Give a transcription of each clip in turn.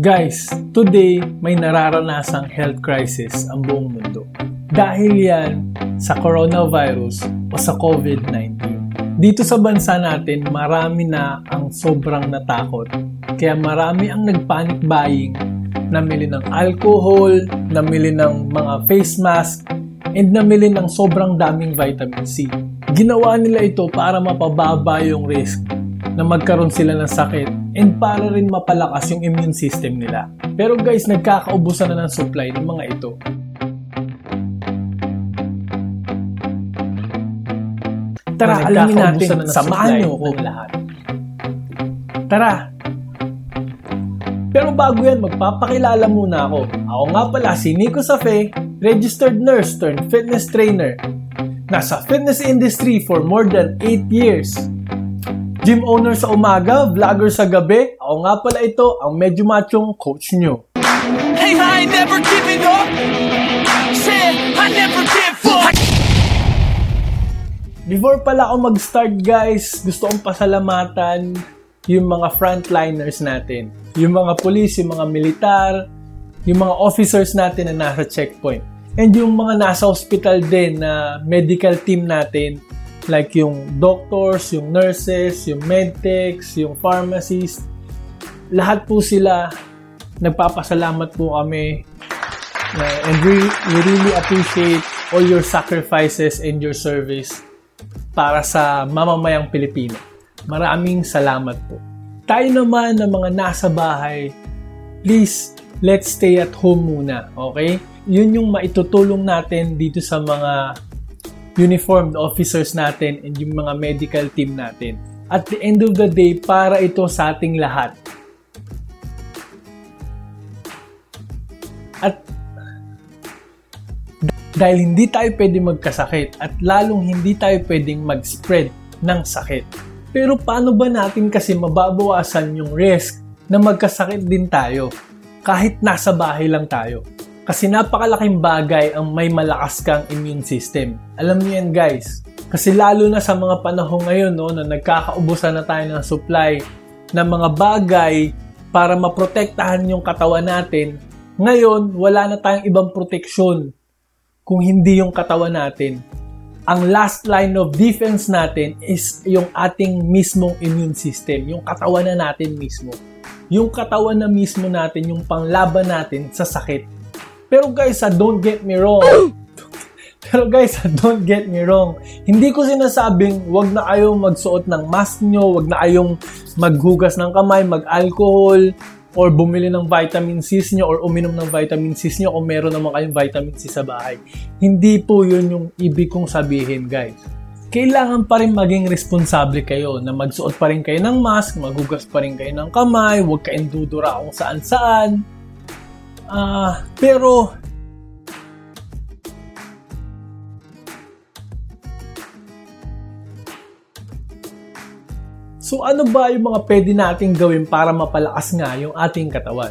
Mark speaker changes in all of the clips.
Speaker 1: Guys, today may nararanasang health crisis ang buong mundo. Dahil yan sa coronavirus o sa COVID-19. Dito sa bansa natin, marami na ang sobrang natakot. Kaya marami ang nagpanic buying, namili ng alcohol, namili ng mga face mask, and namili ng sobrang daming vitamin C. Ginawa nila ito para mapababa yung risk na magkaroon sila ng sakit and para rin mapalakas yung immune system nila. Pero guys, nagkakaubusan na ng supply ng mga ito. Tara, alamin natin. Samahan niyo ako. Lahat. Tara. Pero bago yan, magpapakilala muna ako. Ako nga pala si Nico Safe, registered nurse turned fitness trainer. Nasa fitness industry for more than 8 years. Gym owner sa umaga, vlogger sa gabi. Ako nga pala ito, ang medyo machong coach nyo. Hey, I never giving up. Said, I never give up. Before pala ako mag-start guys, gusto kong pasalamatan yung mga frontliners natin. Yung mga police, yung mga militar, yung mga officers natin na nasa checkpoint. And yung mga nasa hospital din na medical team natin like yung doctors, yung nurses, yung medtechs, yung pharmacists, lahat po sila nagpapasalamat po kami uh, and we, we really appreciate all your sacrifices and your service para sa mamamayang Pilipino. Maraming salamat po. Tayo naman ng mga nasa bahay, please, let's stay at home muna, okay? Yun yung maitutulong natin dito sa mga uniformed officers natin and yung mga medical team natin. At the end of the day, para ito sa ating lahat. At dahil hindi tayo pwede magkasakit at lalong hindi tayo pwedeng mag-spread ng sakit. Pero paano ba natin kasi mababawasan yung risk na magkasakit din tayo kahit nasa bahay lang tayo? Kasi napakalaking bagay ang may malakas kang immune system. Alam niyo yan guys. Kasi lalo na sa mga panahon ngayon no, na nagkakaubusan na tayo ng supply ng mga bagay para maprotektahan yung katawan natin, ngayon wala na tayong ibang proteksyon kung hindi yung katawan natin. Ang last line of defense natin is yung ating mismong immune system, yung katawan na natin mismo. Yung katawan na mismo natin, yung panglaban natin sa sakit pero guys, ha, don't get me wrong. Pero guys, ha, don't get me wrong. Hindi ko sinasabing wag na kayong magsuot ng mask nyo, wag na kayong maghugas ng kamay, mag-alcohol, or bumili ng vitamin C nyo or uminom ng vitamin C nyo kung meron naman kayong vitamin C sa bahay. Hindi po yun yung ibig kong sabihin, guys. Kailangan pa rin maging responsable kayo na magsuot pa rin kayo ng mask, maghugas pa rin kayo ng kamay, huwag kayong dudura kung saan-saan Uh, pero So ano ba yung mga pwede nating gawin para mapalakas nga yung ating katawan?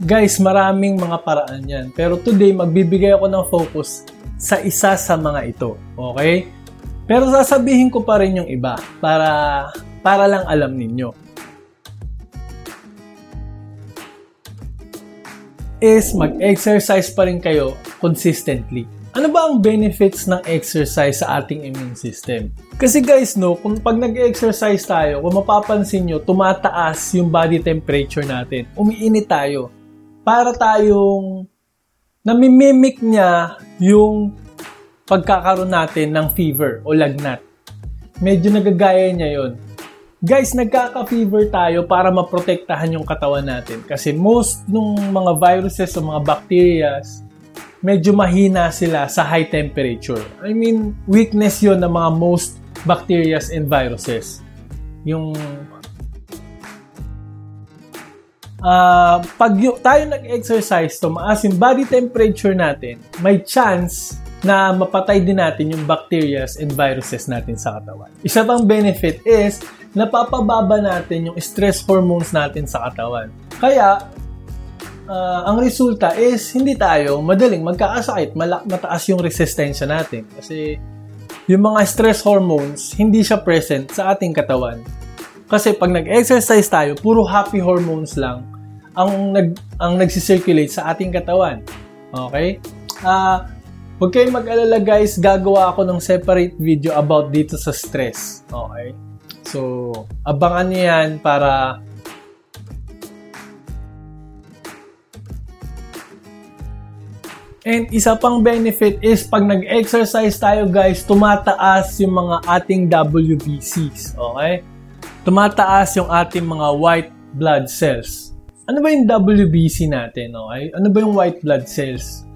Speaker 1: Guys, maraming mga paraan yan. Pero today, magbibigay ako ng focus sa isa sa mga ito. Okay? Pero sasabihin ko pa rin yung iba para, para lang alam ninyo. Is mag-exercise pa rin kayo consistently. Ano ba ang benefits ng exercise sa ating immune system? Kasi guys, no, kung pag nag-exercise tayo, kung mapapansin nyo, tumataas yung body temperature natin. Umiinit tayo. Para tayong namimimic niya yung pagkakaroon natin ng fever o lagnat. Medyo nagagaya niya yon. Guys, nagkaka-fever tayo para maprotektahan yung katawan natin. Kasi most ng mga viruses o mga bacteria, medyo mahina sila sa high temperature. I mean, weakness yon ng mga most bacteria and viruses. Yung uh, pag y- tayo nag-exercise, tumaas yung body temperature natin, may chance na mapatay din natin yung bacteria and viruses natin sa katawan. Isa pang benefit is napapababa natin yung stress hormones natin sa katawan. Kaya, uh, ang resulta is hindi tayo madaling magkakasakit, malak mataas yung resistensya natin. Kasi yung mga stress hormones, hindi siya present sa ating katawan. Kasi pag nag-exercise tayo, puro happy hormones lang ang nag ang nagsi-circulate sa ating katawan. Okay? Ah, uh, Huwag kayong mag-alala guys, gagawa ako ng separate video about dito sa stress. Okay? So, abangan niyo yan para And isa pang benefit is pag nag-exercise tayo guys, tumataas yung mga ating WBCs. Okay? Tumataas yung ating mga white blood cells. Ano ba yung WBC natin? Okay? Ano ba yung white blood cells?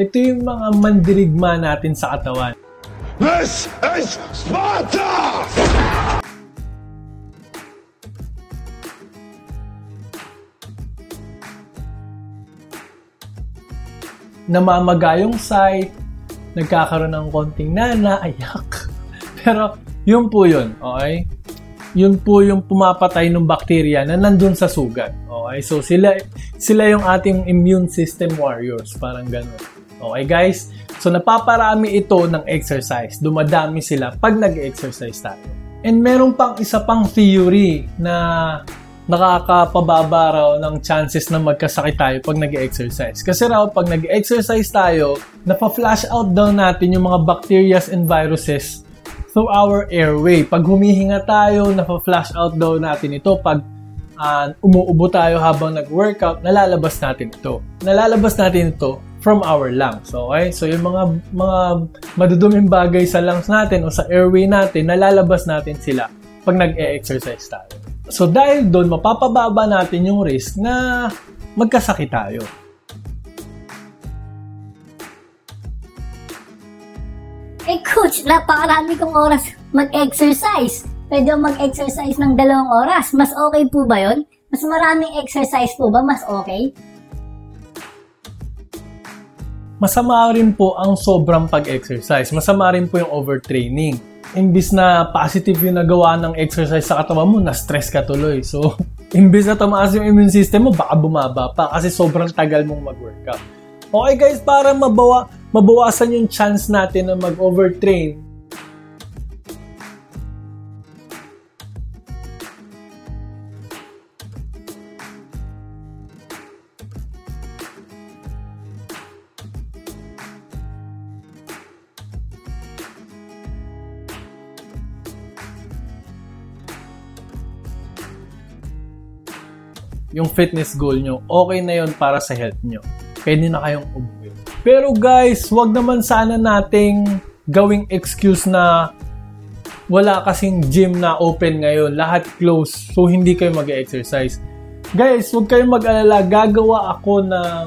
Speaker 1: Ito yung mga mandirigma natin sa katawan. This is Sparta! Namamaga yung site, nagkakaroon ng konting nana, ayak. Pero yun po yun, okay? Yun po yung pumapatay ng bakterya na nandun sa sugat. Okay? So sila sila yung ating immune system warriors, parang ganun. Okay guys? So napaparami ito ng exercise. Dumadami sila pag nag-exercise tayo. And meron pang isa pang theory na nakakapababa raw ng chances na magkasakit tayo pag nag-exercise. Kasi raw, pag nag-exercise tayo, napa-flash out daw natin yung mga bacteria and viruses through our airway. Pag humihinga tayo, napa-flash out daw natin ito. Pag uh, umuubo tayo habang nag-workout, nalalabas natin ito. Nalalabas natin ito from our lungs. Okay? So yung mga mga maduduming bagay sa lungs natin o sa airway natin, nalalabas natin sila pag nag-e-exercise tayo. So dahil doon, mapapababa natin yung risk na magkasakit tayo.
Speaker 2: Eh coach, napakarami kong oras mag-exercise. Pwede mag-exercise ng dalawang oras. Mas okay po ba yon? Mas maraming exercise po ba? Mas okay?
Speaker 1: Masama rin po ang sobrang pag-exercise. Masama rin po yung overtraining imbis na positive yung nagawa ng exercise sa katawan mo, na-stress ka tuloy. So, imbis na tumaas yung immune system mo, baka bumaba pa kasi sobrang tagal mong mag-workout. Okay guys, para mabawa, mabawasan yung chance natin na mag-overtrain, yung fitness goal nyo, okay na yon para sa health nyo. Pwede na kayong umuwi. Pero guys, wag naman sana nating gawing excuse na wala kasing gym na open ngayon. Lahat close. So, hindi kayo mag-exercise. Guys, huwag kayong mag-alala. Gagawa ako ng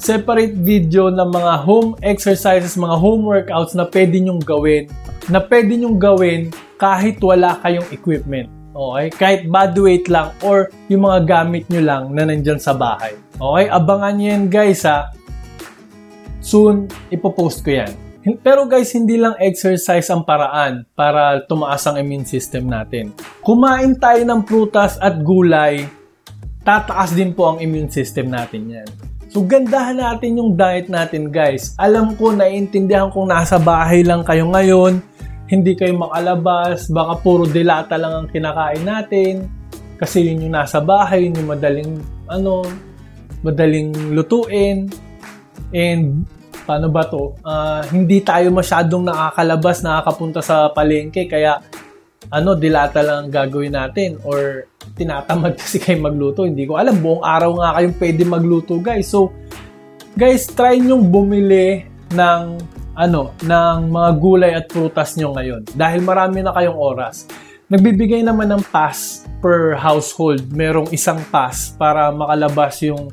Speaker 1: separate video ng mga home exercises, mga home workouts na pwede nyong gawin. Na pwede nyong gawin kahit wala kayong equipment. Okay? Kahit body weight lang or yung mga gamit nyo lang na nandyan sa bahay. Okay? Abangan nyo yan guys ha. Soon, ipopost ko yan. Pero guys, hindi lang exercise ang paraan para tumaas ang immune system natin. Kumain tayo ng prutas at gulay, tataas din po ang immune system natin yan. So, gandahan natin yung diet natin, guys. Alam ko, naiintindihan kong nasa bahay lang kayo ngayon, hindi kayo makalabas, baka puro dilata lang ang kinakain natin kasi yun yung nasa bahay, yun yung madaling ano, madaling lutuin and paano ba to? Uh, hindi tayo masyadong nakakalabas, nakakapunta sa palengke kaya ano, dilata lang ang gagawin natin or tinatamad kasi kayo magluto. Hindi ko alam, buong araw nga kayong pwede magluto guys. So, guys, try nyong bumili ng ano, ng mga gulay at prutas nyo ngayon. Dahil marami na kayong oras. Nagbibigay naman ng pass per household. Merong isang pass para makalabas yung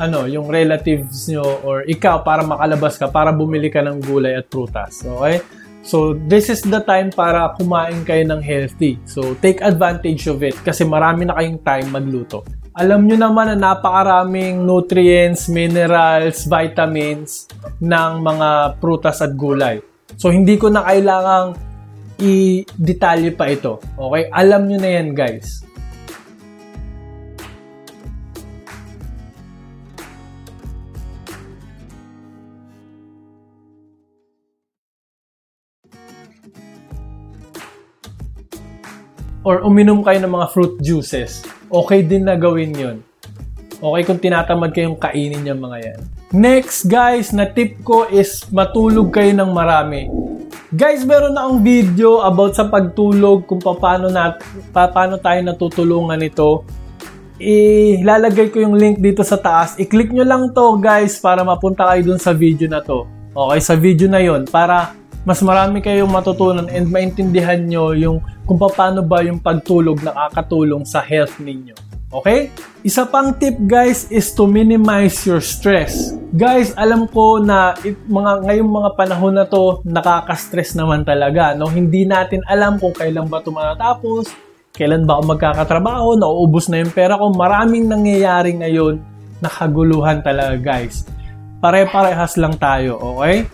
Speaker 1: ano, yung relatives nyo or ikaw para makalabas ka, para bumili ka ng gulay at prutas. Okay? So, this is the time para kumain kayo ng healthy. So, take advantage of it kasi marami na kayong time magluto alam nyo naman na napakaraming nutrients, minerals, vitamins ng mga prutas at gulay. So, hindi ko na kailangang i-detalye pa ito. Okay? Alam nyo na yan, guys. or uminom kayo ng mga fruit juices, okay din na gawin yun. Okay, kung tinatamad kayong kainin yung mga yan. Next, guys, na tip ko is matulog kayo ng marami. Guys, meron na akong video about sa pagtulog, kung paano, na, paano tayo natutulungan ito. Ilalagay ko yung link dito sa taas. I-click nyo lang to, guys, para mapunta kayo dun sa video na to. Okay, sa video na yon para mas marami kayong matutunan and maintindihan nyo yung kung paano ba yung pagtulog nakakatulong sa health ninyo. Okay? Isa pang tip guys is to minimize your stress. Guys, alam ko na it, mga ngayong mga panahon na to nakaka-stress naman talaga, no? Hindi natin alam kung kailan ba 'to matatapos, kailan ba ako magkakatrabaho, nauubos na yung pera ko. Maraming nangyayari ngayon na kaguluhan talaga, guys. Pare-parehas lang tayo, okay?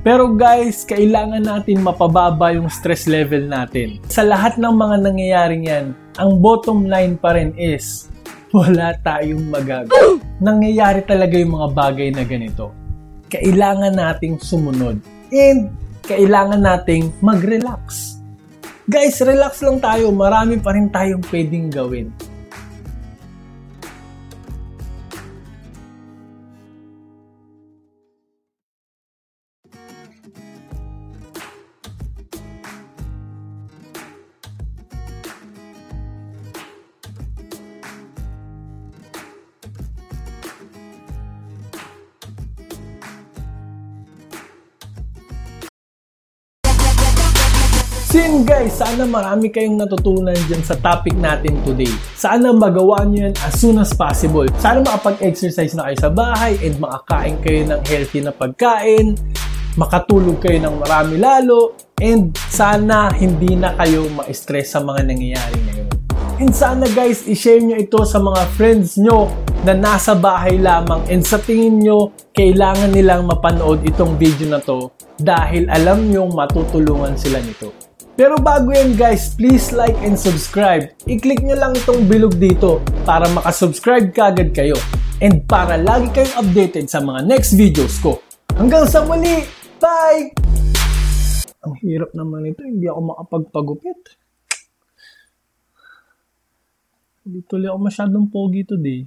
Speaker 1: Pero guys, kailangan natin mapababa yung stress level natin. Sa lahat ng mga nangyayaring yan, ang bottom line pa rin is, wala tayong magagawa. Nangyayari talaga yung mga bagay na ganito. Kailangan nating sumunod. And kailangan nating mag-relax. Guys, relax lang tayo. Marami pa rin tayong pwedeng gawin. Sin guys, sana marami kayong natutunan dyan sa topic natin today. Sana magawa nyo yan as soon as possible. Sana makapag-exercise na kayo sa bahay and makakain kayo ng healthy na pagkain, makatulog kayo ng marami lalo, and sana hindi na kayo ma-stress sa mga nangyayari ngayon. And sana guys, i-share nyo ito sa mga friends nyo na nasa bahay lamang and sa tingin nyo, kailangan nilang mapanood itong video na to dahil alam nyo matutulungan sila nito. Pero bago yan guys, please like and subscribe. I-click nyo lang itong bilog dito para makasubscribe kagad kayo. And para lagi kayong updated sa mga next videos ko. Hanggang sa muli! Bye! Ang hirap naman ito, hindi ako makapagpagupit. Hindi tuloy ako masyadong pogi today.